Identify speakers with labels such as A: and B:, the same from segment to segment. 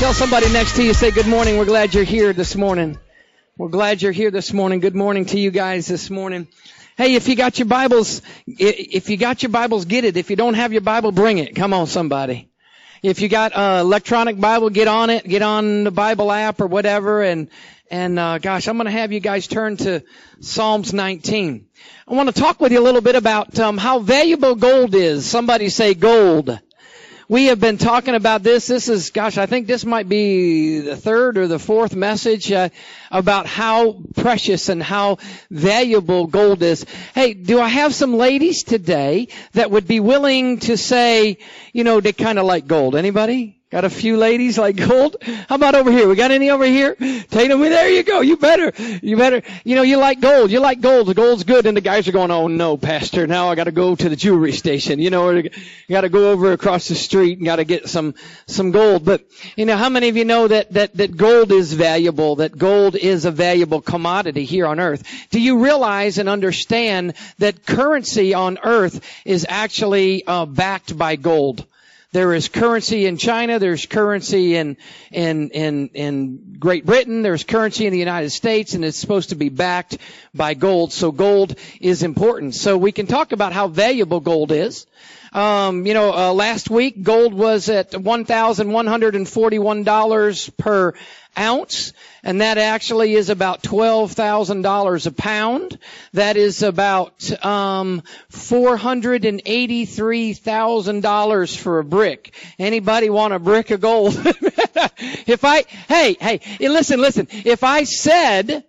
A: Tell somebody next to you, say good morning. We're glad you're here this morning. We're glad you're here this morning. Good morning to you guys this morning. Hey, if you got your Bibles, if you got your Bibles, get it. If you don't have your Bible, bring it. Come on, somebody. If you got uh, electronic Bible, get on it. Get on the Bible app or whatever. And and uh, gosh, I'm going to have you guys turn to Psalms 19. I want to talk with you a little bit about um, how valuable gold is. Somebody say gold. We have been talking about this. This is, gosh, I think this might be the third or the fourth message uh, about how precious and how valuable gold is. Hey, do I have some ladies today that would be willing to say, you know, they kind of like gold? Anybody? Got a few ladies like gold? How about over here? We got any over here? Tatum, there you go. You better, you better, you know, you like gold. You like gold. The gold's good. And the guys are going, oh no, pastor, now I gotta go to the jewelry station. You know, you gotta go over across the street and gotta get some, some gold. But, you know, how many of you know that, that, that gold is valuable, that gold is a valuable commodity here on earth? Do you realize and understand that currency on earth is actually, uh, backed by gold? There is currency in China. There's currency in, in, in, in Great Britain. There's currency in the United States and it's supposed to be backed by gold. So gold is important. So we can talk about how valuable gold is. Um, you know, uh, last week gold was at $1,141 per ounce, and that actually is about twelve thousand dollars a pound. That is about um, four hundred and eighty-three thousand dollars for a brick. Anybody want a brick of gold? if I, hey, hey, listen, listen. If I said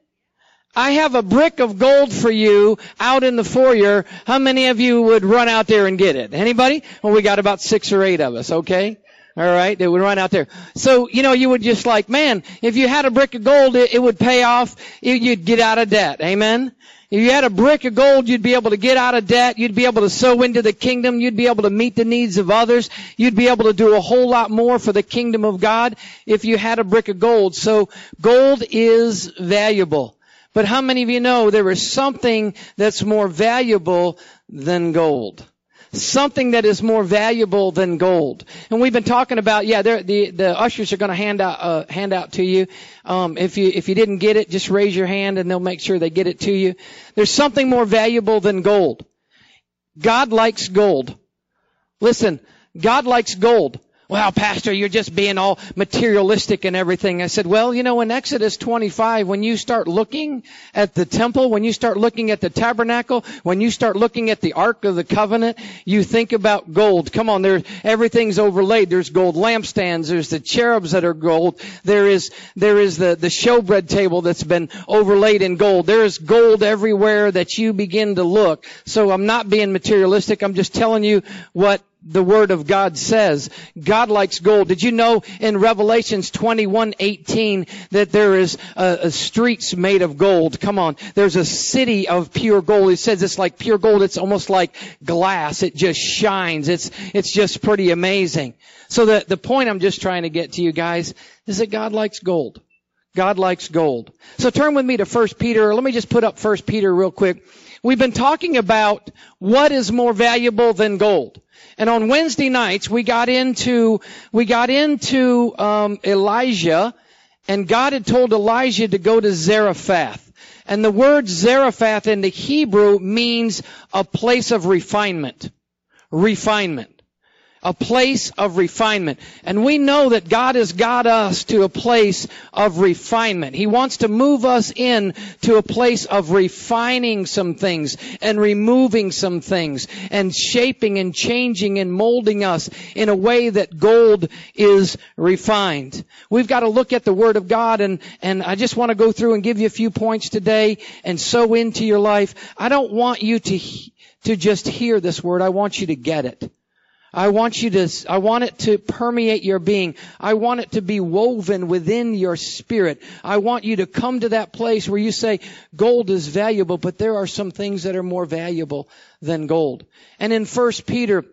A: I have a brick of gold for you out in the foyer. How many of you would run out there and get it? Anybody? Well, we got about six or eight of us, okay? All right, they would run out there. So, you know, you would just like, man, if you had a brick of gold, it, it would pay off. You'd get out of debt. Amen? If you had a brick of gold, you'd be able to get out of debt. You'd be able to sow into the kingdom. You'd be able to meet the needs of others. You'd be able to do a whole lot more for the kingdom of God if you had a brick of gold. So gold is valuable. But how many of you know there is something that's more valuable than gold? Something that is more valuable than gold. And we've been talking about, yeah, the the ushers are going to hand out uh, hand out to you. Um, if you if you didn't get it, just raise your hand and they'll make sure they get it to you. There's something more valuable than gold. God likes gold. Listen, God likes gold well, pastor, you're just being all materialistic and everything. I said, well, you know, in Exodus 25, when you start looking at the temple, when you start looking at the tabernacle, when you start looking at the Ark of the Covenant, you think about gold. Come on, there, everything's overlaid. There's gold lampstands. There's the cherubs that are gold. There is, there is the, the showbread table that's been overlaid in gold. There is gold everywhere that you begin to look. So I'm not being materialistic. I'm just telling you what the Word of God says. God likes gold. Did you know in Revelations 21:18 that there is a, a streets made of gold? Come on. There's a city of pure gold. It says it's like pure gold. It's almost like glass. It just shines. It's, it's just pretty amazing. So the, the point I'm just trying to get to you guys is that God likes gold. God likes gold. So turn with me to 1 Peter. Let me just put up 1 Peter real quick. We've been talking about what is more valuable than gold. And on Wednesday nights, we got into, we got into, um, Elijah, and God had told Elijah to go to Zarephath. And the word Zarephath in the Hebrew means a place of refinement. Refinement a place of refinement. And we know that God has got us to a place of refinement. He wants to move us in to a place of refining some things and removing some things and shaping and changing and molding us in a way that gold is refined. We've got to look at the Word of God and, and I just want to go through and give you a few points today and sow into your life. I don't want you to, to just hear this Word. I want you to get it. I want you to, I want it to permeate your being. I want it to be woven within your spirit. I want you to come to that place where you say, gold is valuable, but there are some things that are more valuable than gold. And in 1 Peter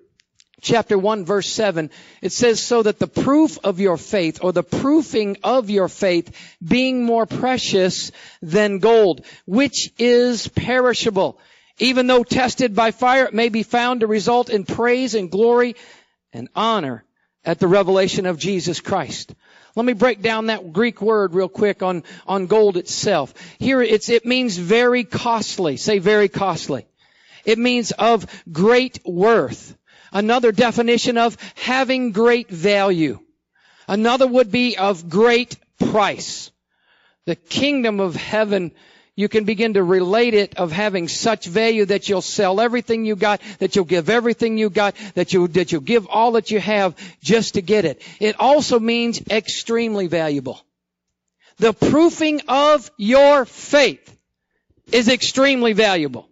A: chapter 1 verse 7, it says, so that the proof of your faith, or the proofing of your faith, being more precious than gold, which is perishable even though tested by fire, it may be found to result in praise and glory and honor at the revelation of Jesus Christ. Let me break down that Greek word real quick on, on gold itself. Here it's, it means very costly. Say very costly. It means of great worth. Another definition of having great value. Another would be of great price. The kingdom of heaven you can begin to relate it of having such value that you'll sell everything you got, that you'll give everything you got, that you that you'll give all that you have just to get it. It also means extremely valuable. The proofing of your faith is extremely valuable.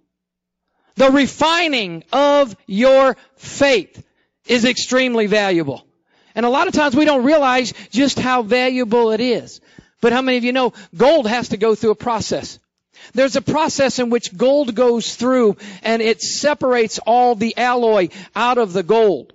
A: The refining of your faith is extremely valuable. And a lot of times we don't realize just how valuable it is. But how many of you know gold has to go through a process? There's a process in which gold goes through and it separates all the alloy out of the gold.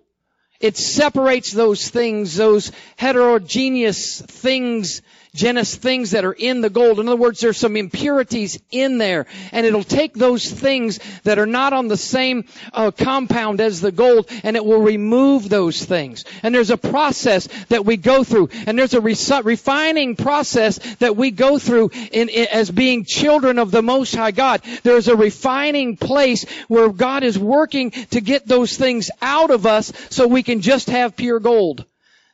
A: It separates those things, those heterogeneous things genus things that are in the gold. In other words, there's some impurities in there, and it'll take those things that are not on the same uh, compound as the gold, and it will remove those things. And there's a process that we go through, and there's a re- refining process that we go through in, in, as being children of the Most High God. There's a refining place where God is working to get those things out of us so we can just have pure gold.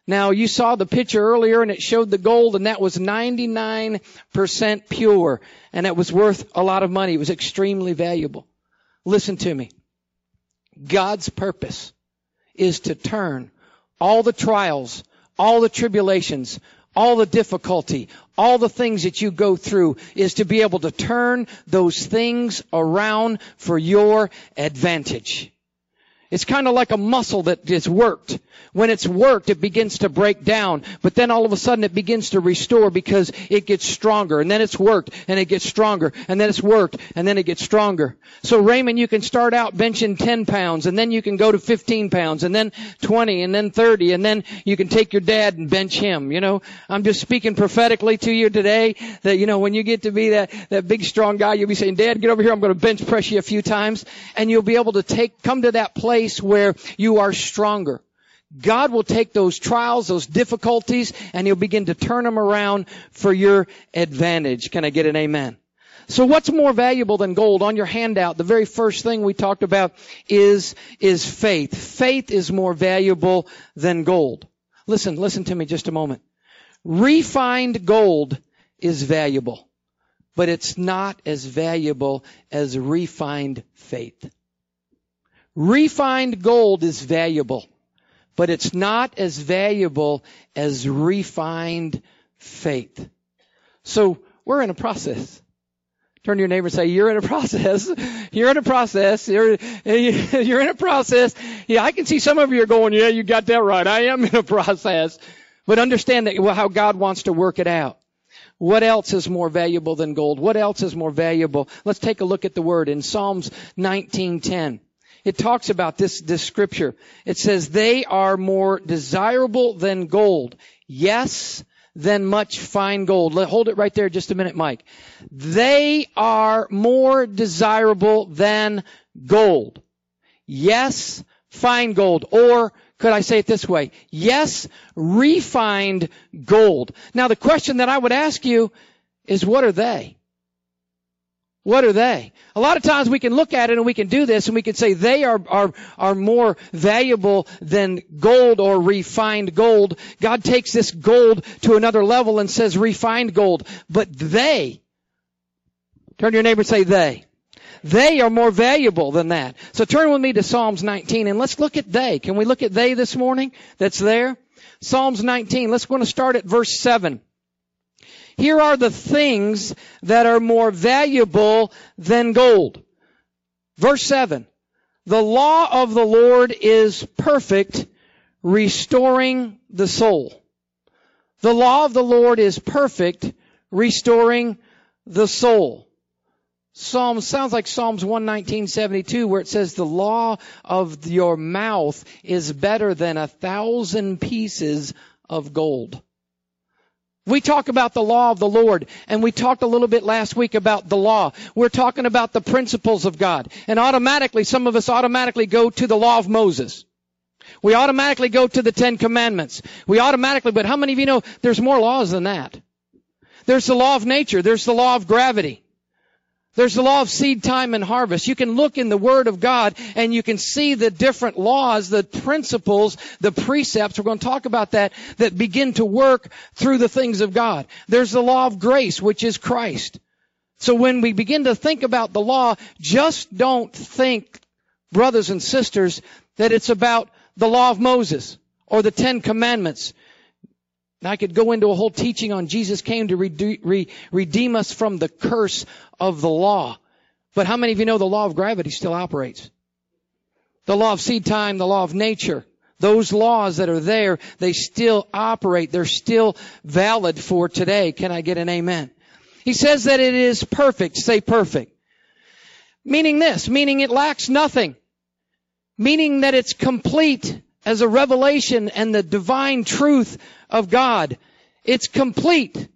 A: Now you saw the picture earlier and it showed the gold and that was 99% pure and it was worth a lot of money. It was extremely valuable. Listen to me. God's purpose is to turn all the trials, all the tribulations, all the difficulty, all the things that you go through is to be able to turn those things around for your advantage. It's kind of like a muscle that is worked. When it's worked, it begins to break down, but then all of a sudden it begins to restore because it gets stronger, and then it's worked, and it gets stronger, and then it's worked, and then it gets stronger. So Raymond, you can start out benching 10 pounds, and then you can go to 15 pounds, and then 20, and then 30, and then you can take your dad and bench him, you know. I'm just speaking prophetically to you today that, you know, when you get to be that, that big strong guy, you'll be saying, Dad, get over here, I'm to bench press you a few times, and you'll be able to take, come to that place where you are stronger. God will take those trials, those difficulties, and He'll begin to turn them around for your advantage. Can I get an amen? So what's more valuable than gold? On your handout, the very first thing we talked about is, is faith. Faith is more valuable than gold. Listen, listen to me just a moment. Refined gold is valuable, but it's not as valuable as refined faith. Refined gold is valuable but it's not as valuable as refined faith. So we're in a process. Turn to your neighbor and say, you're in a process. You're in a process. You're, you're in a process. Yeah, I can see some of you are going, yeah, you got that right. I am in a process. But understand that, well, how God wants to work it out. What else is more valuable than gold? What else is more valuable? Let's take a look at the word in Psalms 19:10 it talks about this, this scripture. It says, they are more desirable than gold. Yes, than much fine gold. Let, hold it right there just a minute, Mike. They are more desirable than gold. Yes, fine gold. Or could I say it this way? Yes, refined gold. Now the question that I would ask you is what are they? What are they? A lot of times we can look at it and we can do this and we can say they are, are, are more valuable than gold or refined gold. God takes this gold to another level and says refined gold. But they, turn to your neighbor and say they. They are more valuable than that. So turn with me to Psalms 19 and let's look at they. Can we look at they this morning? That's there. Psalms 19. Let's go to start at verse 7. Here are the things that are more valuable than gold. Verse 7. The law of the Lord is perfect, restoring the soul. The law of the Lord is perfect, restoring the soul. Psalm sounds like Psalms 119:72 where it says the law of your mouth is better than a thousand pieces of gold. We talk about the law of the Lord, and we talked a little bit last week about the law. We're talking about the principles of God. And automatically, some of us automatically go to the law of Moses. We automatically go to the Ten Commandments. We automatically, but how many of you know there's more laws than that? There's the law of nature. There's the law of gravity. There's the law of seed time and harvest. You can look in the Word of God and you can see the different laws, the principles, the precepts. We're going to talk about that, that begin to work through the things of God. There's the law of grace, which is Christ. So when we begin to think about the law, just don't think, brothers and sisters, that it's about the law of Moses or the Ten Commandments. I could go into a whole teaching on Jesus came to redeem us from the curse of the law. But how many of you know the law of gravity still operates? The law of seed time, the law of nature, those laws that are there, they still operate. They're still valid for today. Can I get an amen? He says that it is perfect. Say perfect. Meaning this, meaning it lacks nothing. Meaning that it's complete as a revelation and the divine truth of God. It's complete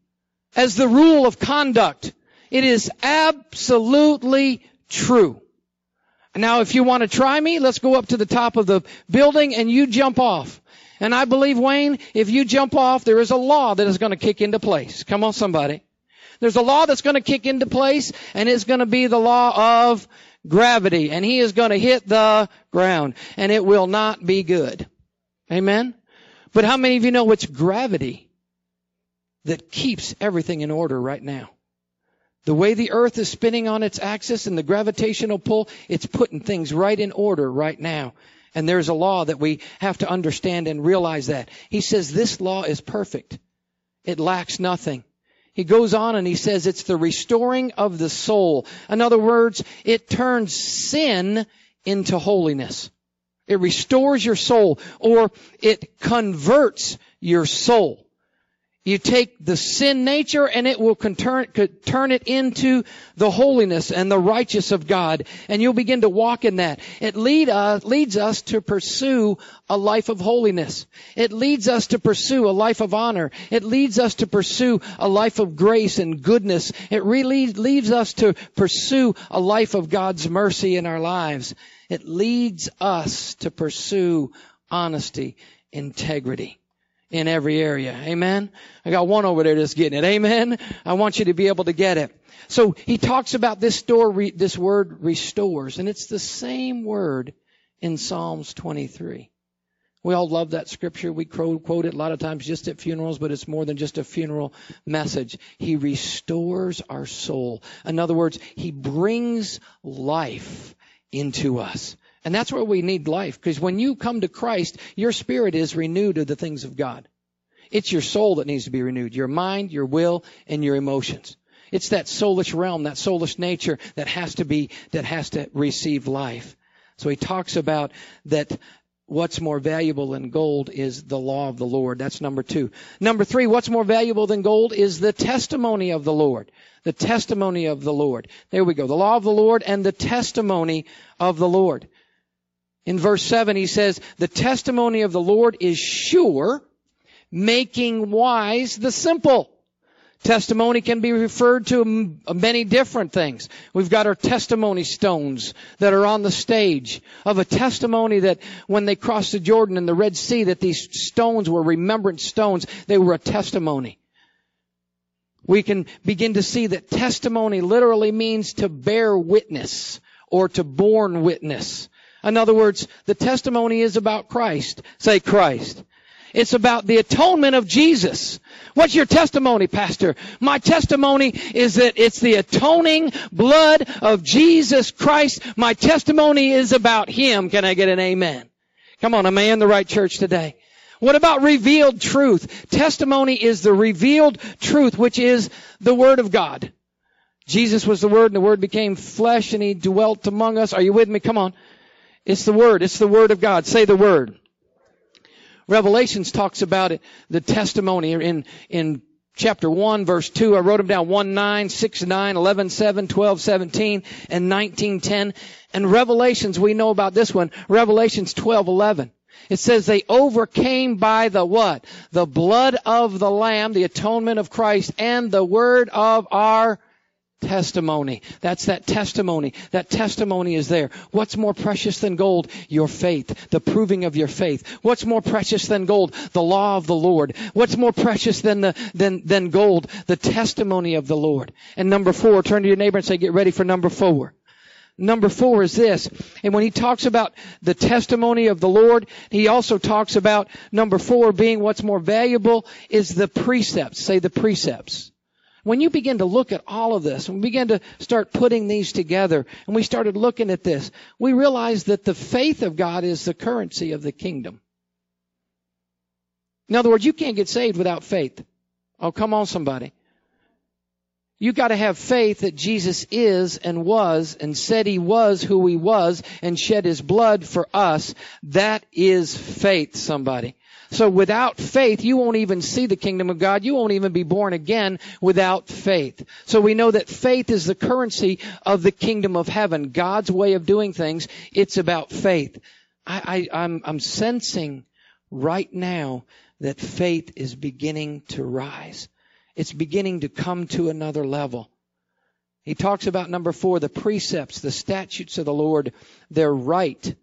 A: as the rule of conduct. It is absolutely true. Now, if you want to try me, let's go up to the top of the building and you jump off. And I believe, Wayne, if you jump off, there is a law that is going to kick into place. Come on, somebody. There's a law that's going to kick into place, and it's going to be the law of gravity. And he is going to hit the ground, and it will not be good. Amen? But how many of you know it's gravity that keeps everything in order right now? The way the earth is spinning on its axis and the gravitational pull, it's putting things right in order right now. And there's a law that we have to understand and realize that. He says this law is perfect. It lacks nothing. He goes on and he says it's the restoring of the soul. In other words, it turns sin into holiness. It restores your soul or it converts your soul. You take the sin nature and it will turn, turn it into the holiness and the righteous of God. And you'll begin to walk in that. It lead, uh, leads us to pursue a life of holiness. It leads us to pursue a life of honor. It leads us to pursue a life of grace and goodness. It really leads us to pursue a life of God's mercy in our lives. It leads us to pursue honesty, integrity in every area. Amen. I got one over there that's getting it. Amen. I want you to be able to get it. So he talks about this store, this word restores, and it's the same word in Psalms 23. We all love that scripture. We quote it a lot of times just at funerals, but it's more than just a funeral message. He restores our soul. In other words, He brings life into us. And that's where we need life. Because when you come to Christ, your spirit is renewed to the things of God. It's your soul that needs to be renewed. Your mind, your will, and your emotions. It's that soulish realm, that soulish nature that has to be, that has to receive life. So he talks about that what's more valuable than gold is the law of the Lord. That's number two. Number three, what's more valuable than gold is the testimony of the Lord. The testimony of the Lord. There we go. The law of the Lord and the testimony of the Lord. In verse 7, he says, the testimony of the Lord is sure, making wise the simple. Testimony can be referred to many different things. We've got our testimony stones that are on the stage of a testimony that when they crossed the Jordan and the Red Sea that these stones were remembrance stones. They were a testimony. We can begin to see that testimony literally means to bear witness or to born witness. In other words, the testimony is about Christ. Say Christ. It's about the atonement of Jesus. What's your testimony, Pastor? My testimony is that it's the atoning blood of Jesus Christ. My testimony is about Him. Can I get an amen? Come on, am I in the right church today? What about revealed truth? Testimony is the revealed truth, which is the Word of God. Jesus was the Word and the Word became flesh and He dwelt among us. Are you with me? Come on. It's the Word. It's the Word of God. Say the Word. Revelations talks about it, the testimony in, in chapter 1 verse 2. I wrote them down 1 9, 6 9, 11 7, 12 17, and 19 10. And Revelations, we know about this one. Revelations 12 11. It says they overcame by the what? The blood of the Lamb, the atonement of Christ, and the word of our testimony. That's that testimony. That testimony is there. What's more precious than gold? Your faith. The proving of your faith. What's more precious than gold? The law of the Lord. What's more precious than the, than, than gold? The testimony of the Lord. And number four, turn to your neighbor and say, get ready for number four. Number four is this. And when he talks about the testimony of the Lord, he also talks about number four being what's more valuable is the precepts. Say the precepts. When you begin to look at all of this, and we begin to start putting these together, and we started looking at this, we realized that the faith of God is the currency of the kingdom. In other words, you can't get saved without faith. Oh, come on somebody. You gotta have faith that Jesus is and was and said he was who he was and shed his blood for us. That is faith, somebody. So without faith, you won't even see the kingdom of God. You won't even be born again without faith. So we know that faith is the currency of the kingdom of heaven. God's way of doing things. It's about faith. I, I, I'm, I'm sensing right now that faith is beginning to rise. It's beginning to come to another level. He talks about number four, the precepts, the statutes of the Lord. They're right.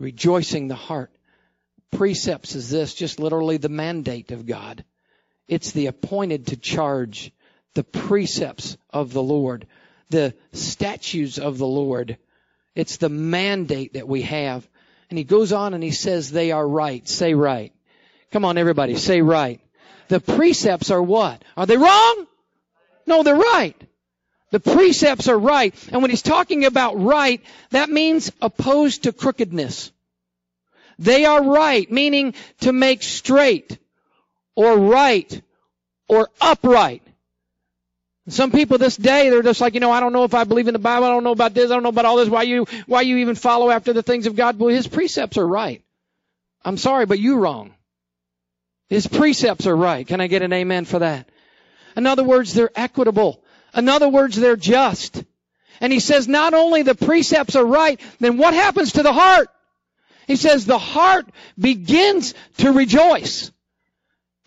A: Rejoicing the heart precepts is this, just literally the mandate of God. It's the appointed to charge, the precepts of the Lord, the statutes of the Lord. It's the mandate that we have. And he goes on and he says they are right. Say right. Come on everybody, say right. The precepts are what? Are they wrong? No, they're right. The precepts are right. And when he's talking about right, that means opposed to crookedness. They are right, meaning to make straight or right or upright. Some people this day, they're just like, you know, I don't know if I believe in the Bible. I don't know about this. I don't know about all this. Why you, why you even follow after the things of God? Well, His precepts are right. I'm sorry, but you're wrong. His precepts are right. Can I get an amen for that? In other words, they're equitable. In other words, they're just. And he says not only the precepts are right, then what happens to the heart? He says the heart begins to rejoice.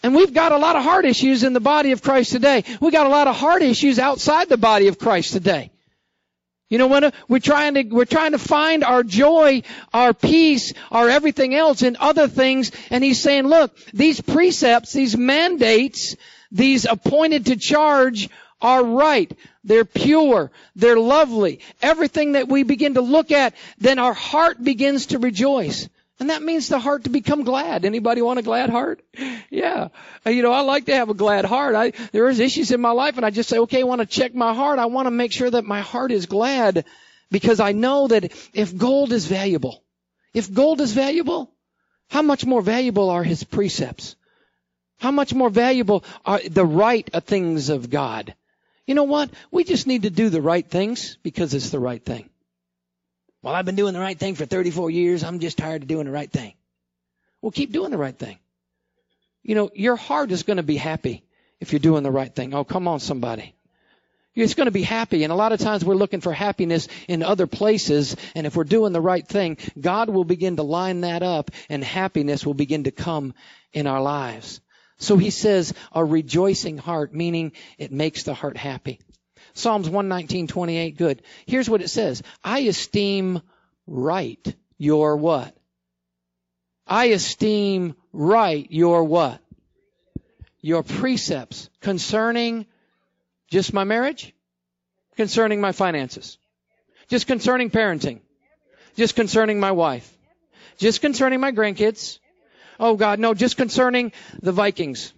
A: And we've got a lot of heart issues in the body of Christ today. We've got a lot of heart issues outside the body of Christ today. You know, when uh, we're trying to, we're trying to find our joy, our peace, our everything else in other things. And he's saying, look, these precepts, these mandates, these appointed to charge are right. They're pure. They're lovely. Everything that we begin to look at, then our heart begins to rejoice. And that means the heart to become glad. Anybody want a glad heart? Yeah. Uh, you know, I like to have a glad heart. I, there is issues in my life and I just say, okay, I want to check my heart. I want to make sure that my heart is glad because I know that if gold is valuable, if gold is valuable, how much more valuable are his precepts? How much more valuable are the right things of God? You know what? We just need to do the right things because it's the right thing. Well, I've been doing the right thing for 34 years. I'm just tired of doing the right thing. Well, keep doing the right thing. You know, your heart is going to be happy if you're doing the right thing. Oh, come on, somebody. It's going to be happy. And a lot of times we're looking for happiness in other places. And if we're doing the right thing, God will begin to line that up and happiness will begin to come in our lives. So he says a rejoicing heart, meaning it makes the heart happy. Psalms 119:28 good. Here's what it says. I esteem right your what? I esteem right your what? Your precepts concerning just my marriage, concerning my finances, just concerning parenting, just concerning my wife, just concerning my grandkids, Oh God, no, just concerning the Vikings.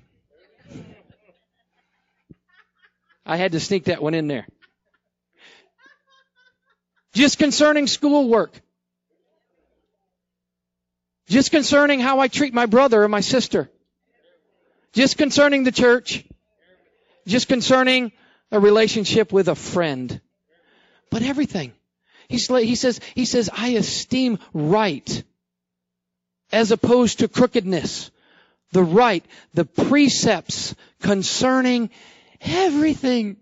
A: I had to sneak that one in there. Just concerning schoolwork. Just concerning how I treat my brother or my sister. Just concerning the church. Just concerning a relationship with a friend. But everything. He's, he says, he says, I esteem right as opposed to crookedness. The right, the precepts concerning everything.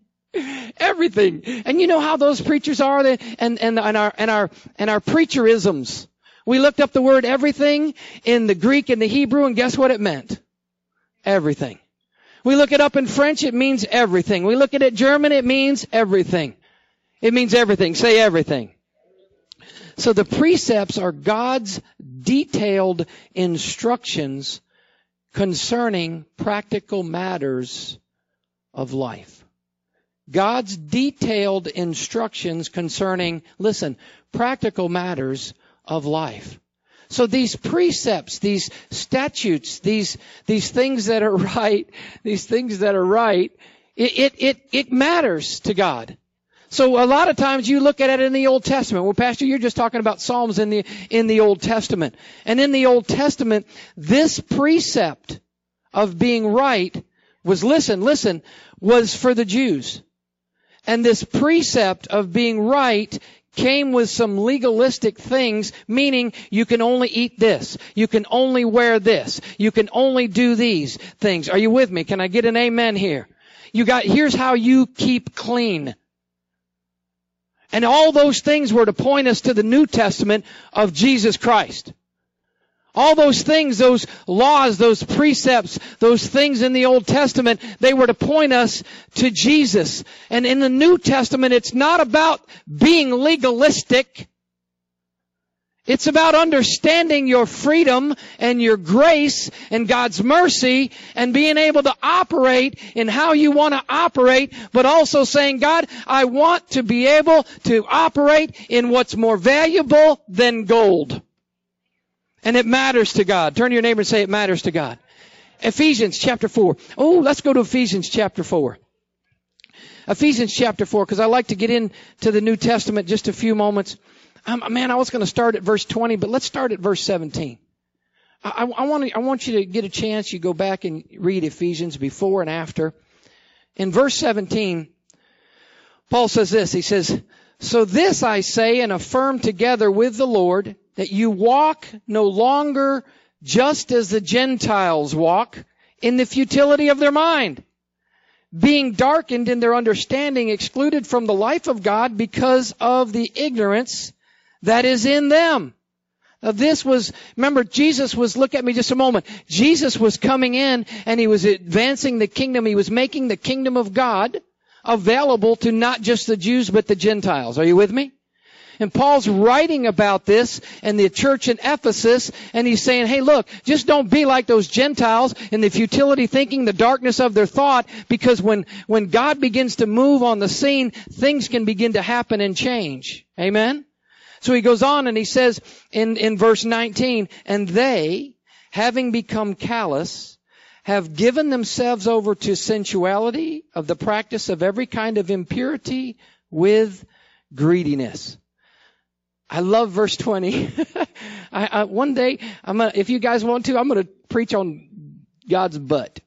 A: Everything. And you know how those preachers are, they, and, and, and our, and our, and our preacherisms. We looked up the word everything in the Greek and the Hebrew and guess what it meant? Everything. We look it up in French, it means everything. We look at it in German, it means everything. It means everything. Say everything. So the precepts are God's detailed instructions concerning practical matters of life. God's detailed instructions concerning, listen, practical matters of life. So these precepts, these statutes, these, these things that are right, these things that are right, it, it, it, it matters to God. So a lot of times you look at it in the Old Testament. Well, Pastor, you're just talking about Psalms in the, in the Old Testament. And in the Old Testament, this precept of being right was, listen, listen, was for the Jews. And this precept of being right came with some legalistic things, meaning you can only eat this. You can only wear this. You can only do these things. Are you with me? Can I get an amen here? You got, here's how you keep clean. And all those things were to point us to the New Testament of Jesus Christ. All those things, those laws, those precepts, those things in the Old Testament, they were to point us to Jesus. And in the New Testament, it's not about being legalistic. It's about understanding your freedom and your grace and God's mercy and being able to operate in how you want to operate, but also saying, God, I want to be able to operate in what's more valuable than gold. And it matters to God. Turn to your neighbor and say it matters to God. Ephesians chapter 4. Oh, let's go to Ephesians chapter 4. Ephesians chapter 4, because I like to get into the New Testament just a few moments. Um, man, I was going to start at verse 20, but let's start at verse 17. I, I, want I want you to get a chance. You go back and read Ephesians before and after. In verse 17, Paul says this. He says, So this I say and affirm together with the Lord that you walk no longer just as the Gentiles walk in the futility of their mind, being darkened in their understanding, excluded from the life of God because of the ignorance that is in them. Now this was, remember Jesus was, look at me just a moment. Jesus was coming in and he was advancing the kingdom. He was making the kingdom of God available to not just the Jews but the Gentiles. Are you with me? And Paul's writing about this in the church in Ephesus, and he's saying, hey look, just don't be like those Gentiles in the futility thinking, the darkness of their thought, because when, when God begins to move on the scene, things can begin to happen and change. Amen? So he goes on and he says in, in verse 19, and they, having become callous, have given themselves over to sensuality of the practice of every kind of impurity with greediness. I love verse 20. I, I, one day, I'm gonna, if you guys want to, I'm going to preach on God's butt.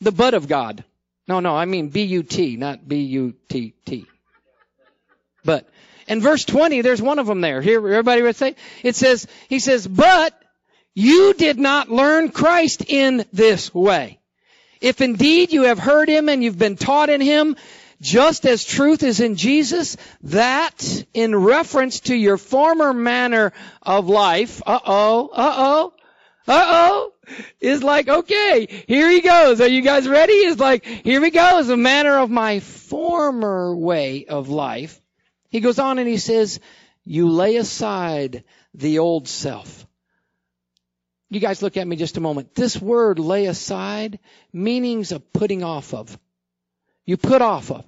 A: The butt of God. No, no, I mean B-U-T, not B-U-T-T. But in verse 20, there's one of them there. Here, everybody would say, it says, he says, but you did not learn Christ in this way. If indeed you have heard him and you've been taught in him, just as truth is in Jesus, that in reference to your former manner of life, uh-oh, uh-oh, uh-oh, is like, okay, here he goes. Are you guys ready? Is like, here he goes, a manner of my former way of life. He goes on and he says, you lay aside the old self. You guys look at me just a moment. This word lay aside meanings of putting off of. You put off of.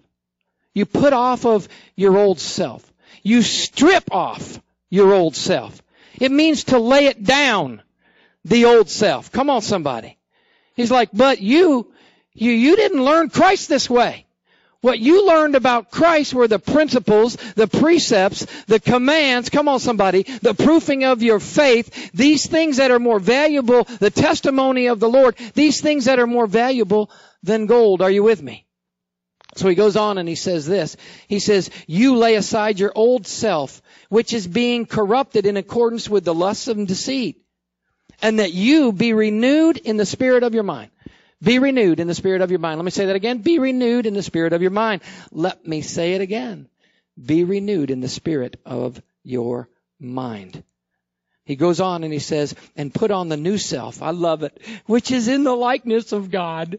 A: You put off of your old self. You strip off your old self. It means to lay it down, the old self. Come on, somebody. He's like, but you, you, you didn't learn Christ this way. What you learned about Christ were the principles, the precepts, the commands, come on somebody, the proofing of your faith, these things that are more valuable, the testimony of the Lord, these things that are more valuable than gold. Are you with me? So he goes on and he says this. He says, you lay aside your old self, which is being corrupted in accordance with the lusts of deceit, and that you be renewed in the spirit of your mind. Be renewed in the spirit of your mind. Let me say that again. Be renewed in the spirit of your mind. Let me say it again. Be renewed in the spirit of your mind. He goes on and he says, and put on the new self. I love it, which is in the likeness of God.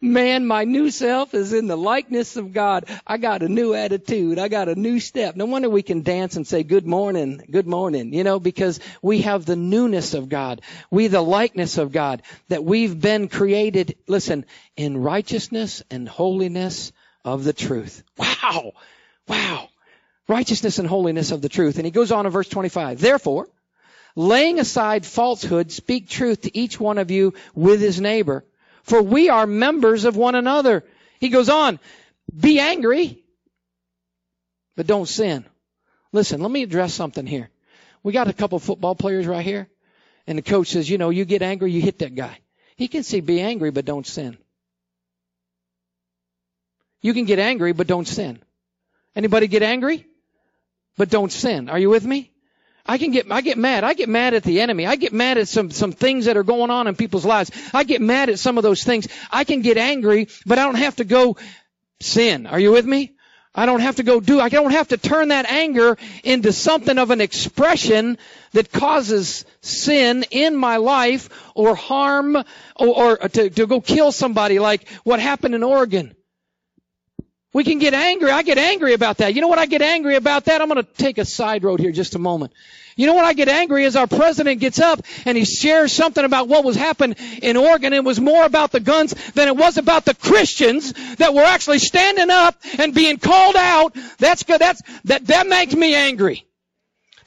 A: Man, my new self is in the likeness of God. I got a new attitude. I got a new step. No wonder we can dance and say good morning, good morning, you know, because we have the newness of God. We the likeness of God that we've been created, listen, in righteousness and holiness of the truth. Wow. Wow. Righteousness and holiness of the truth. And he goes on in verse 25. Therefore, laying aside falsehood, speak truth to each one of you with his neighbor for we are members of one another. He goes on, be angry, but don't sin. Listen, let me address something here. We got a couple football players right here, and the coach says, you know, you get angry, you hit that guy. He can say, be angry, but don't sin. You can get angry, but don't sin. Anybody get angry? But don't sin. Are you with me? I can get, I get mad. I get mad at the enemy. I get mad at some, some things that are going on in people's lives. I get mad at some of those things. I can get angry, but I don't have to go sin. Are you with me? I don't have to go do, I don't have to turn that anger into something of an expression that causes sin in my life or harm or, or to, to go kill somebody like what happened in Oregon. We can get angry. I get angry about that. You know what I get angry about that? I'm going to take a side road here just a moment. You know what I get angry is our president gets up and he shares something about what was happening in Oregon. It was more about the guns than it was about the Christians that were actually standing up and being called out. That's good. That's, that, that makes me angry.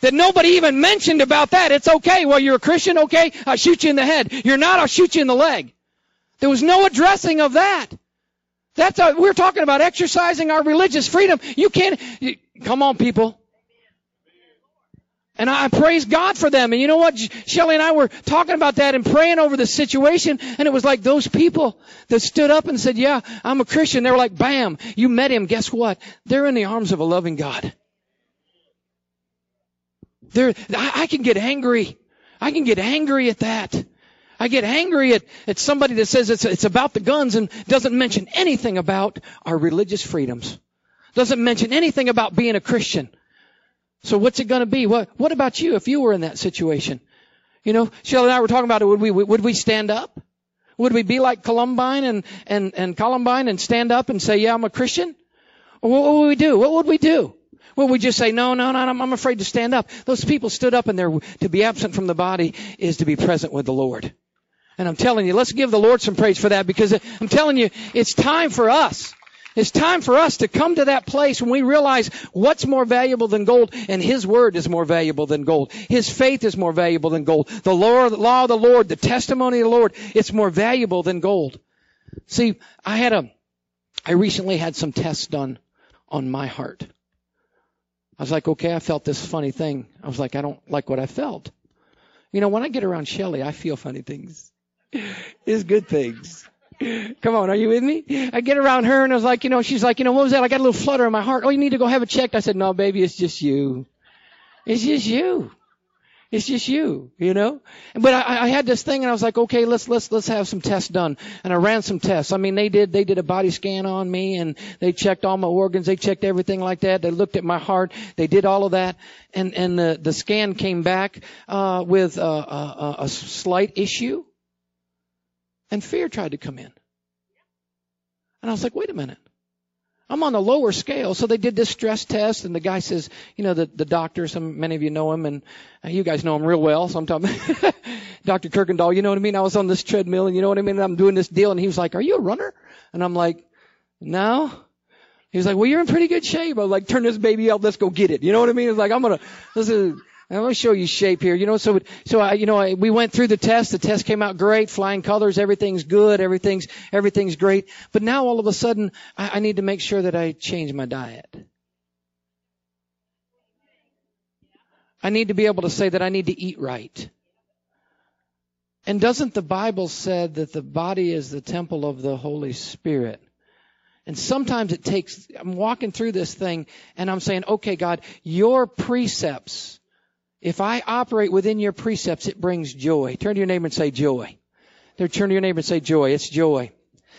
A: That nobody even mentioned about that. It's okay. Well, you're a Christian. Okay. I'll shoot you in the head. You're not. I'll shoot you in the leg. There was no addressing of that. That's a, we're talking about exercising our religious freedom. You can't, you, come on people. And I praise God for them. And you know what? Shelly and I were talking about that and praying over the situation. And it was like those people that stood up and said, yeah, I'm a Christian. They were like, bam, you met him. Guess what? They're in the arms of a loving God. They're, I, I can get angry. I can get angry at that. I get angry at, at somebody that says it's, it's about the guns and doesn't mention anything about our religious freedoms. Doesn't mention anything about being a Christian. So what's it going to be? What, what about you if you were in that situation? You know, Shelley and I were talking about it. Would we, would we stand up? Would we be like Columbine and, and, and Columbine and stand up and say, yeah, I'm a Christian? Or what would we do? What would we do? Would we just say, no, no, no, I'm afraid to stand up? Those people stood up and there, to be absent from the body is to be present with the Lord. And I'm telling you, let's give the Lord some praise for that because I'm telling you, it's time for us. It's time for us to come to that place when we realize what's more valuable than gold and His Word is more valuable than gold. His faith is more valuable than gold. The law, of the Lord, the testimony of the Lord, it's more valuable than gold. See, I had a, I recently had some tests done on my heart. I was like, okay, I felt this funny thing. I was like, I don't like what I felt. You know, when I get around Shelly, I feel funny things is good things. Come on, are you with me? I get around her and I was like, you know, she's like, you know, what was that? I got a little flutter in my heart. Oh, you need to go have it checked. I said, no, baby, it's just you. It's just you. It's just you, you know. But I, I had this thing, and I was like, okay, let's let's let's have some tests done. And I ran some tests. I mean, they did they did a body scan on me, and they checked all my organs. They checked everything like that. They looked at my heart. They did all of that, and and the the scan came back uh, with a, a, a slight issue. And fear tried to come in. And I was like, wait a minute. I'm on the lower scale. So they did this stress test and the guy says, you know, the, the doctor, some, many of you know him and uh, you guys know him real well. Sometimes Dr. Kirkendall, you know what I mean? I was on this treadmill and you know what I mean? And I'm doing this deal and he was like, are you a runner? And I'm like, no. He was like, well, you're in pretty good shape. I was like, turn this baby up, Let's go get it. You know what I mean? It's like, I'm to, this is, I'm going to show you shape here. You know, so so I, you know, I, we went through the test. The test came out great, flying colors. Everything's good. Everything's everything's great. But now all of a sudden, I, I need to make sure that I change my diet. I need to be able to say that I need to eat right. And doesn't the Bible said that the body is the temple of the Holy Spirit? And sometimes it takes, I'm walking through this thing and I'm saying, okay, God, your precepts if I operate within your precepts, it brings joy. Turn to your neighbor and say joy. Turn to your neighbor and say joy. It's joy.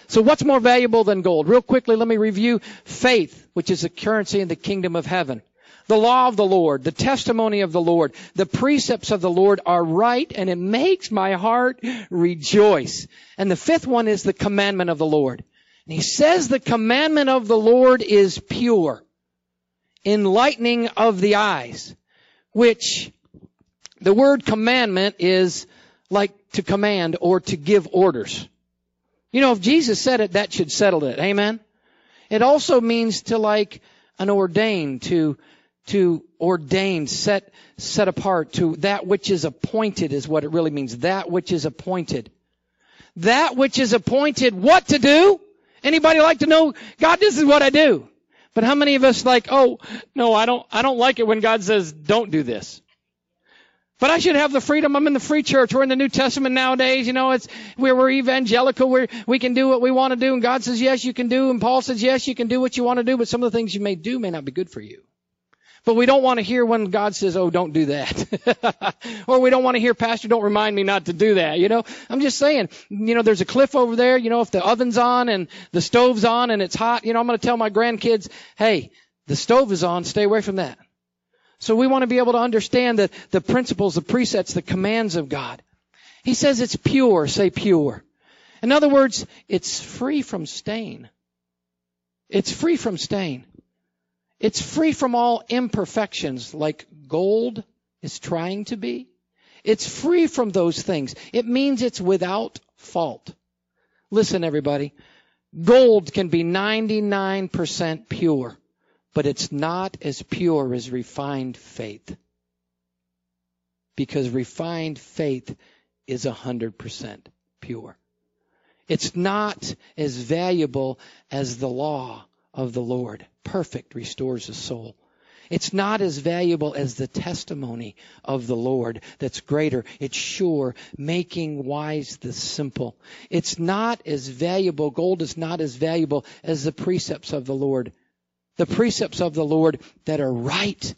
A: So what's more valuable than gold? Real quickly, let me review faith, which is the currency in the kingdom of heaven. The law of the Lord, the testimony of the Lord, the precepts of the Lord are right and it makes my heart rejoice. And the fifth one is the commandment of the Lord. And he says the commandment of the Lord is pure, enlightening of the eyes, which the word commandment is like to command or to give orders. You know, if Jesus said it, that should settle it. Amen? It also means to like an ordain, to, to ordain, set, set apart, to that which is appointed is what it really means. That which is appointed. That which is appointed what to do? Anybody like to know, God, this is what I do. But how many of us like, oh, no, I don't, I don't like it when God says, don't do this. But I should have the freedom. I'm in the free church. We're in the New Testament nowadays. You know, it's where we're evangelical. Where we can do what we want to do, and God says yes, you can do, and Paul says yes, you can do what you want to do. But some of the things you may do may not be good for you. But we don't want to hear when God says, "Oh, don't do that," or we don't want to hear, "Pastor, don't remind me not to do that." You know, I'm just saying. You know, there's a cliff over there. You know, if the oven's on and the stove's on and it's hot, you know, I'm going to tell my grandkids, "Hey, the stove is on. Stay away from that." So we want to be able to understand the, the principles, the precepts, the commands of God. He says it's pure, say pure. In other words, it's free from stain. It's free from stain. It's free from all imperfections like gold is trying to be. It's free from those things. It means it's without fault. Listen everybody. Gold can be 99% pure but it's not as pure as refined faith. Because refined faith is 100% pure. It's not as valuable as the law of the Lord. Perfect restores the soul. It's not as valuable as the testimony of the Lord that's greater. It's sure, making wise the simple. It's not as valuable, gold is not as valuable as the precepts of the Lord the precepts of the Lord that are right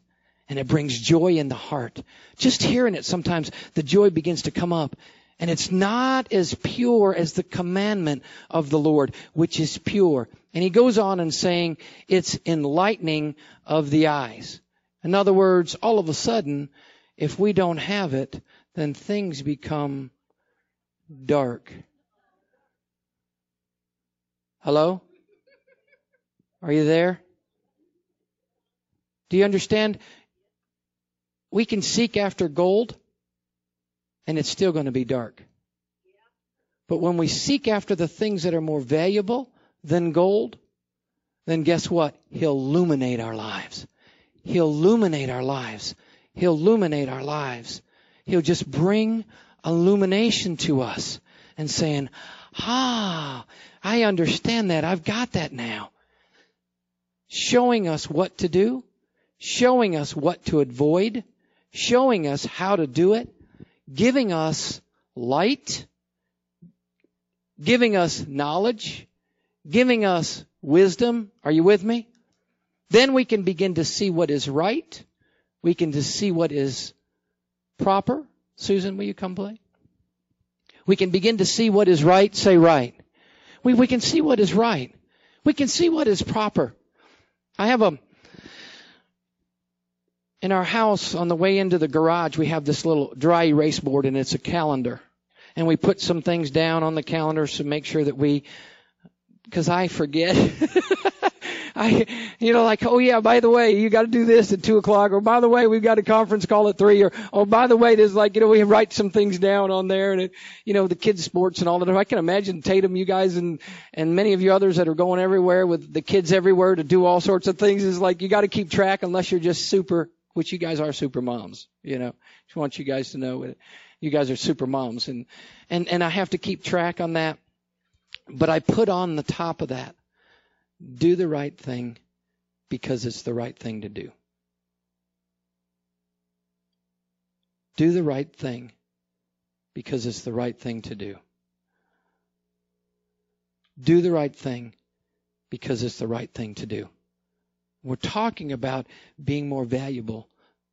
A: and it brings joy in the heart. Just hearing it sometimes the joy begins to come up and it's not as pure as the commandment of the Lord, which is pure. And he goes on and saying it's enlightening of the eyes. In other words, all of a sudden, if we don't have it, then things become dark. Hello? Are you there? Do you understand? We can seek after gold and it's still going to be dark. But when we seek after the things that are more valuable than gold, then guess what? He'll illuminate our lives. He'll illuminate our lives. He'll illuminate our lives. He'll just bring illumination to us and saying, ah, I understand that. I've got that now. Showing us what to do showing us what to avoid, showing us how to do it, giving us light, giving us knowledge, giving us wisdom. Are you with me? Then we can begin to see what is right. We can just see what is proper. Susan, will you come play? We can begin to see what is right. Say right. We, we can see what is right. We can see what is proper. I have a, in our house on the way into the garage, we have this little dry erase board and it's a calendar. And we put some things down on the calendar to make sure that we, cause I forget. I, you know, like, oh yeah, by the way, you got to do this at two o'clock, or by the way, we've got a conference call at three, or oh, by the way, there's like, you know, we write some things down on there, and it, you know, the kids' sports and all that. I can imagine Tatum, you guys, and and many of you others that are going everywhere with the kids everywhere to do all sorts of things. Is like you got to keep track unless you're just super which you guys are super moms, you know. Just want you guys to know it. You guys are super moms and, and, and I have to keep track on that. But I put on the top of that, do the right thing because it's the right thing to do. Do the right thing because it's the right thing to do. Do the right thing because it's the right thing to do. We're talking about being more valuable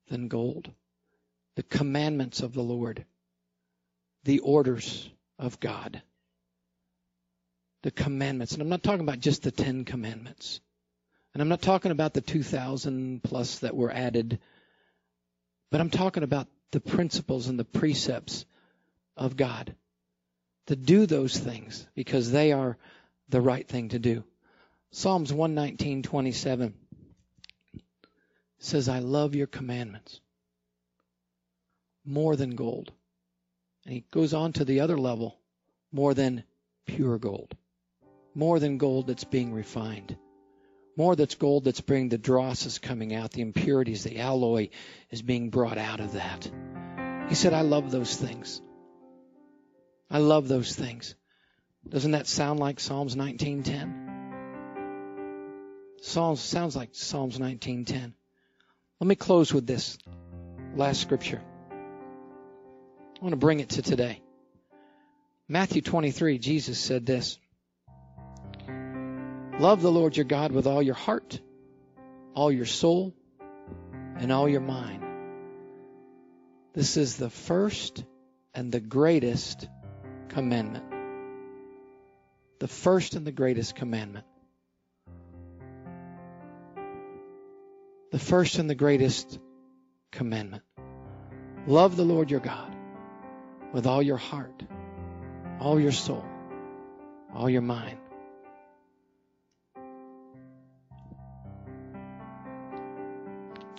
A: than gold. The commandments of the Lord. The orders of God. The commandments. And I'm not talking about just the Ten Commandments. And I'm not talking about the 2,000 plus that were added, but I'm talking about the principles and the precepts of God. To do those things because they are the right thing to do. Psalms 119:27 says, "I love your commandments more than gold." And he goes on to the other level, more than pure gold. More than gold that's being refined. More that's gold that's bringing the dross is coming out, the impurities, the alloy is being brought out of that. He said, I love those things. I love those things. Doesn't that sound like Psalms 19:10? Psalms sounds like Psalms 19:10. Let me close with this last scripture. I want to bring it to today. Matthew 23, Jesus said this. Love the Lord your God with all your heart, all your soul, and all your mind. This is the first and the greatest commandment. The first and the greatest commandment. The first and the greatest commandment. Love the Lord your God with all your heart, all your soul, all your mind.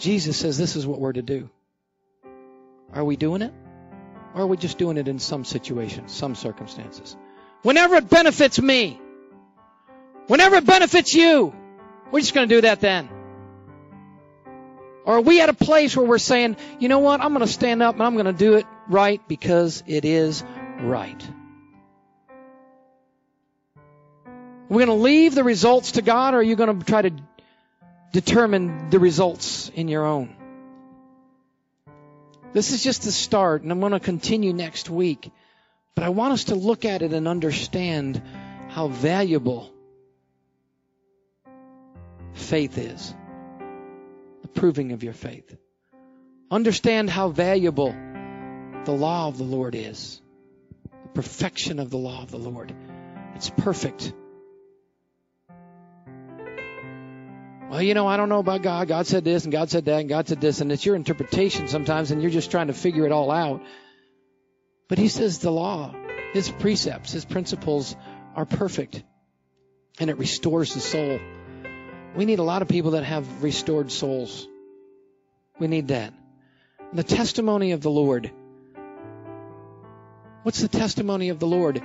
A: Jesus says this is what we're to do. Are we doing it? Or are we just doing it in some situations, some circumstances? Whenever it benefits me, whenever it benefits you, we're just going to do that then. Or are we at a place where we're saying, you know what, I'm going to stand up and I'm going to do it right because it is right. We're going to leave the results to God or are you going to try to determine the results in your own? This is just the start, and I'm going to continue next week. But I want us to look at it and understand how valuable faith is. The proving of your faith. Understand how valuable the law of the Lord is. The perfection of the law of the Lord. It's perfect. Well, you know, I don't know about God. God said this and God said that and God said this. And it's your interpretation sometimes and you're just trying to figure it all out. But he says the law, his precepts, his principles are perfect and it restores the soul. We need a lot of people that have restored souls. We need that. The testimony of the Lord. What's the testimony of the Lord?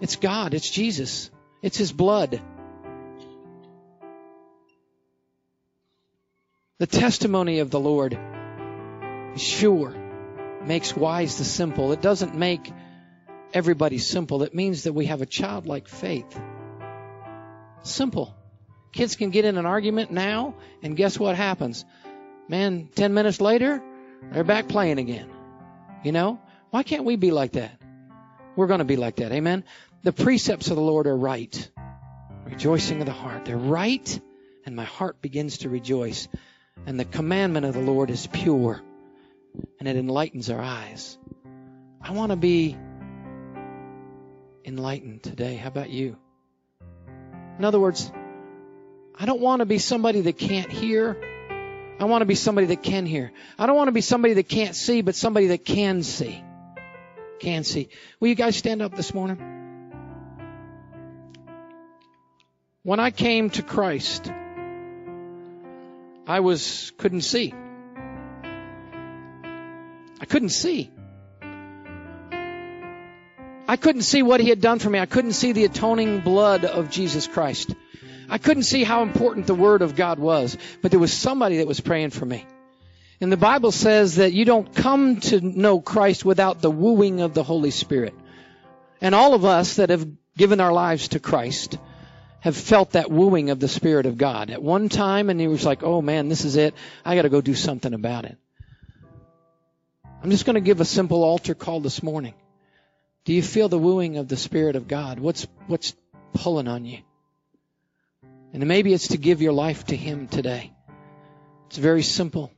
A: It's God. It's Jesus. It's His blood. The testimony of the Lord sure, makes wise the simple. It doesn't make everybody simple. It means that we have a childlike faith. Simple. Kids can get in an argument now, and guess what happens? Man, 10 minutes later, they're back playing again. You know? Why can't we be like that? We're going to be like that. Amen? The precepts of the Lord are right. Rejoicing of the heart. They're right, and my heart begins to rejoice. And the commandment of the Lord is pure and it enlightens our eyes. I want to be enlightened today. How about you? In other words, I don't want to be somebody that can't hear. I want to be somebody that can hear. I don't want to be somebody that can't see, but somebody that can see. Can see. Will you guys stand up this morning? When I came to Christ, I was couldn't see. I couldn't see. I couldn't see what he had done for me. I couldn't see the atoning blood of Jesus Christ. I couldn't see how important the word of God was, but there was somebody that was praying for me. And the Bible says that you don't come to know Christ without the wooing of the Holy Spirit. And all of us that have given our lives to Christ have felt that wooing of the Spirit of God at one time, and he was like, oh man, this is it. I got to go do something about it. I'm just going to give a simple altar call this morning. Do you feel the wooing of the Spirit of God? What's, what's pulling on you? And maybe it's to give your life to Him today. It's very simple.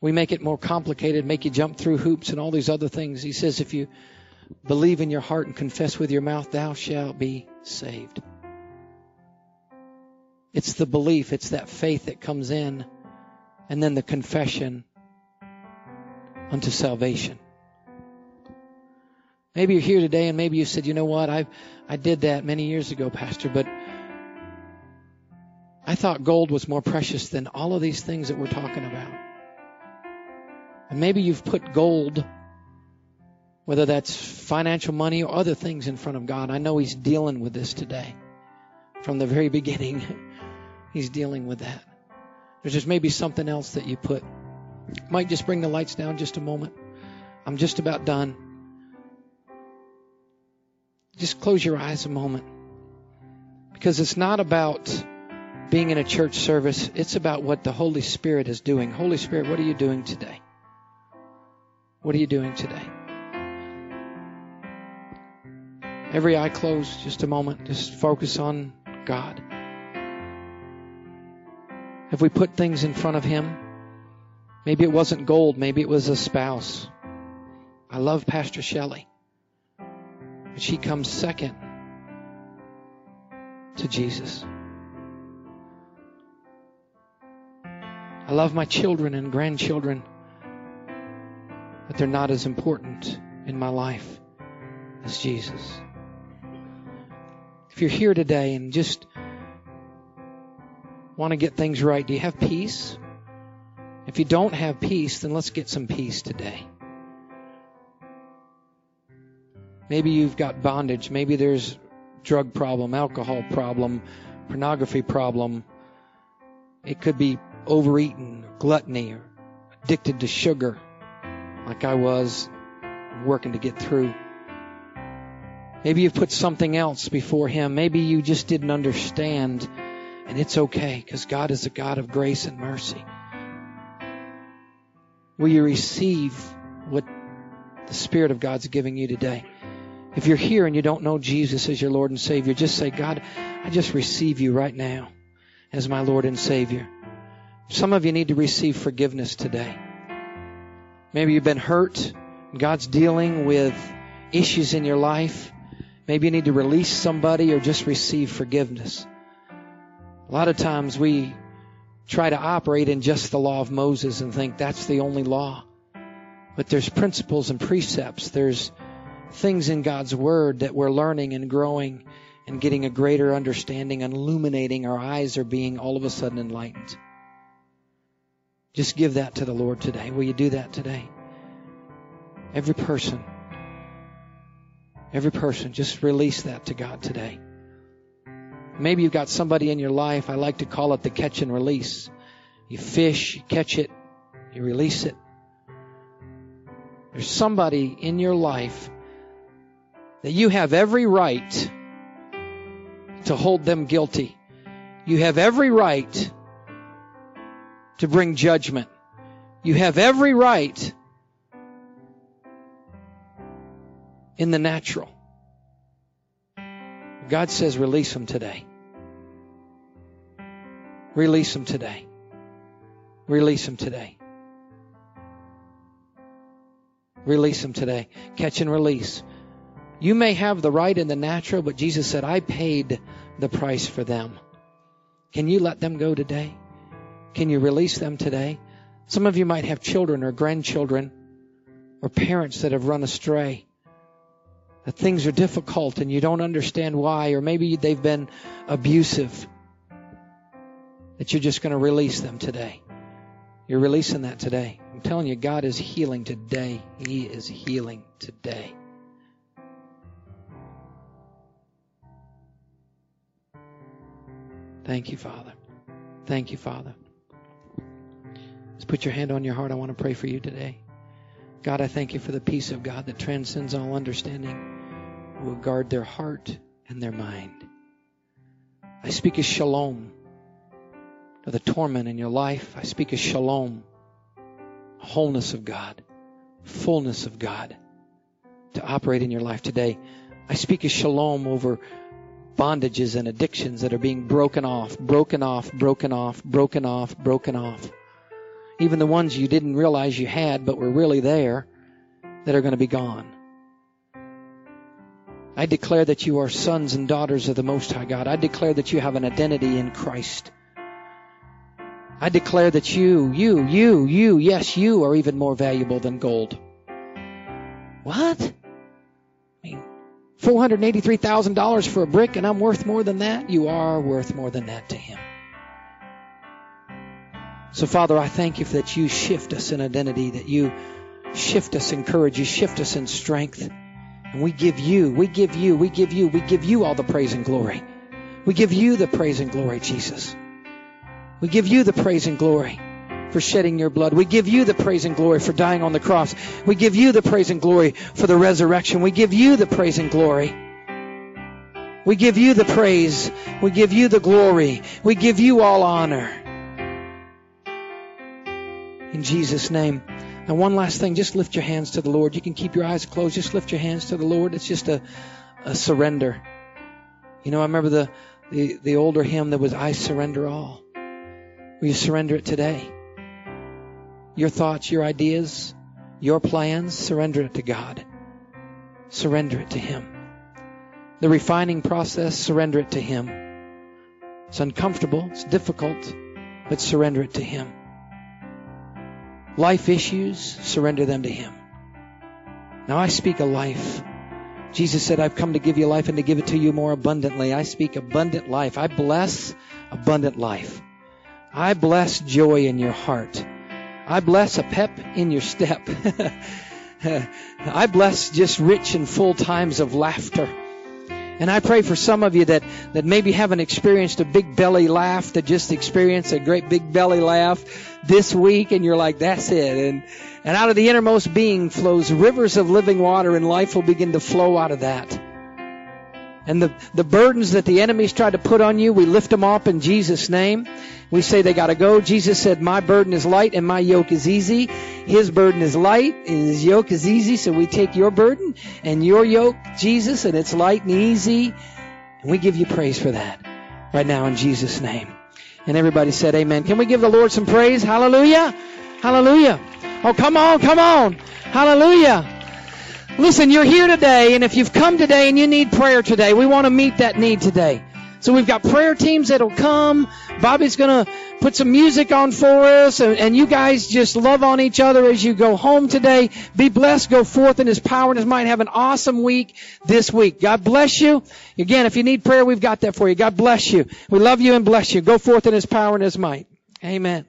A: We make it more complicated, make you jump through hoops and all these other things. He says, if you believe in your heart and confess with your mouth, thou shalt be saved. It's the belief, it's that faith that comes in, and then the confession unto salvation. Maybe you're here today and maybe you said, you know what, I I did that many years ago, Pastor, but I thought gold was more precious than all of these things that we're talking about. And maybe you've put gold, whether that's financial money or other things in front of God. I know He's dealing with this today. From the very beginning, He's dealing with that. There's just maybe something else that you put. Might just bring the lights down just a moment. I'm just about done. Just close your eyes a moment. Because it's not about being in a church service, it's about what the Holy Spirit is doing. Holy Spirit, what are you doing today? What are you doing today? Every eye closed, just a moment. Just focus on God. Have we put things in front of Him? Maybe it wasn't gold, maybe it was a spouse. I love Pastor Shelley. But she comes second to Jesus. I love my children and grandchildren, but they're not as important in my life as Jesus. If you're here today and just want to get things right, do you have peace? If you don't have peace, then let's get some peace today. Maybe you've got bondage. Maybe there's drug problem, alcohol problem, pornography problem. It could be overeating, gluttony, or addicted to sugar, like I was working to get through. Maybe you've put something else before Him. Maybe you just didn't understand, and it's okay because God is a God of grace and mercy. Will you receive what the Spirit of God's giving you today? If you're here and you don't know Jesus as your Lord and Savior, just say, God, I just receive you right now as my Lord and Savior. Some of you need to receive forgiveness today. Maybe you've been hurt. God's dealing with issues in your life. Maybe you need to release somebody or just receive forgiveness. A lot of times we try to operate in just the law of Moses and think that's the only law. But there's principles and precepts. There's things in God's Word that we're learning and growing and getting a greater understanding and illuminating. Our eyes are being all of a sudden enlightened. Just give that to the Lord today. Will you do that today? Every person, every person, just release that to God today. Maybe you've got somebody in your life, I like to call it the catch and release. You fish, you catch it, you release it. There's somebody in your life that you have every right to hold them guilty. You have every right to bring judgment. You have every right in the natural. God says, release them today. Release them today. Release them today. Release them today. Catch and release. You may have the right in the natural, but Jesus said, I paid the price for them. Can you let them go today? Can you release them today? Some of you might have children or grandchildren or parents that have run astray. That things are difficult and you don't understand why, or maybe they've been abusive. That you're just going to release them today. You're releasing that today. I'm telling you, God is healing today. He is healing today. Thank you, Father. Thank you, Father. Just put your hand on your heart. I want to pray for you today. God, I thank you for the peace of God that transcends all understanding, will guard their heart and their mind. I speak a shalom to the torment in your life. I speak a shalom, wholeness of God, fullness of God to operate in your life today. I speak a shalom over bondages and addictions that are being broken off, broken off, broken off, broken off, broken off even the ones you didn't realize you had but were really there that are going to be gone. I declare that you are sons and daughters of the Most High God. I declare that you have an identity in Christ. I declare that you, you, you, you, yes, you are even more valuable than gold. What? I mean, $483,000 for a brick and I'm worth more than that? You are worth more than that to Him. So, Father, I thank you that you shift us in identity, that you shift us in courage, you shift us in strength. And we give you, we give you, we give you, we give you all the praise and glory. We give you the praise and glory, Jesus. We give you the praise and glory for shedding your blood. We give you the praise and glory for dying on the cross. We give you the praise and glory for the resurrection. We give you the praise and glory. We give you the praise. We give you the glory. We give you all honor in Jesus' name. And one last thing, just lift your hands to the Lord. You can keep your eyes closed. Just lift your hands to the Lord. It's just a, a surrender. You know, I remember the, the, the older hymn that was, I surrender all. Will you surrender it today? Your thoughts, your ideas, your plans, surrender it to God. Surrender it to Him. The refining process, surrender it to Him. It's uncomfortable, it's difficult, but surrender it to Him life issues, surrender them to Him. Now I speak a life. Jesus said, I've come to give you life and to give it to you more abundantly. I speak abundant life. I bless abundant life. I bless joy in your heart. I bless a pep in your step. I bless just rich and full times of laughter. And I pray for some of you that, that maybe haven't experienced a big belly laugh, that just experienced a great big belly laugh this week, and you're like, that's it. And, and out of the innermost being flows rivers of living water, and life will begin to flow out of that. And the, the burdens that the enemies try to put on you, we lift them up in Jesus' name. We say they gotta go. Jesus said, my burden is light and my yoke is easy. His burden is light and his yoke is easy. So we take your burden and your yoke, Jesus, and it's light and easy. And we give you praise for that right now in Jesus' name. And everybody said amen. Can we give the Lord some praise? Hallelujah. Hallelujah. Oh, come on, come on. Hallelujah. Listen, you're here today, and if you've come today and you need prayer today, we want to meet that need today. So we've got prayer teams that'll come. Bobby's going to put some music on for us, and, and, you guys just love on each other as you go home today. Be blessed. Go forth in His power and His might. Have an awesome week this week. God bless you. Again, if you need prayer, we've got that for you. God bless you. We love you and bless you. Go forth in His power and His might. Amen.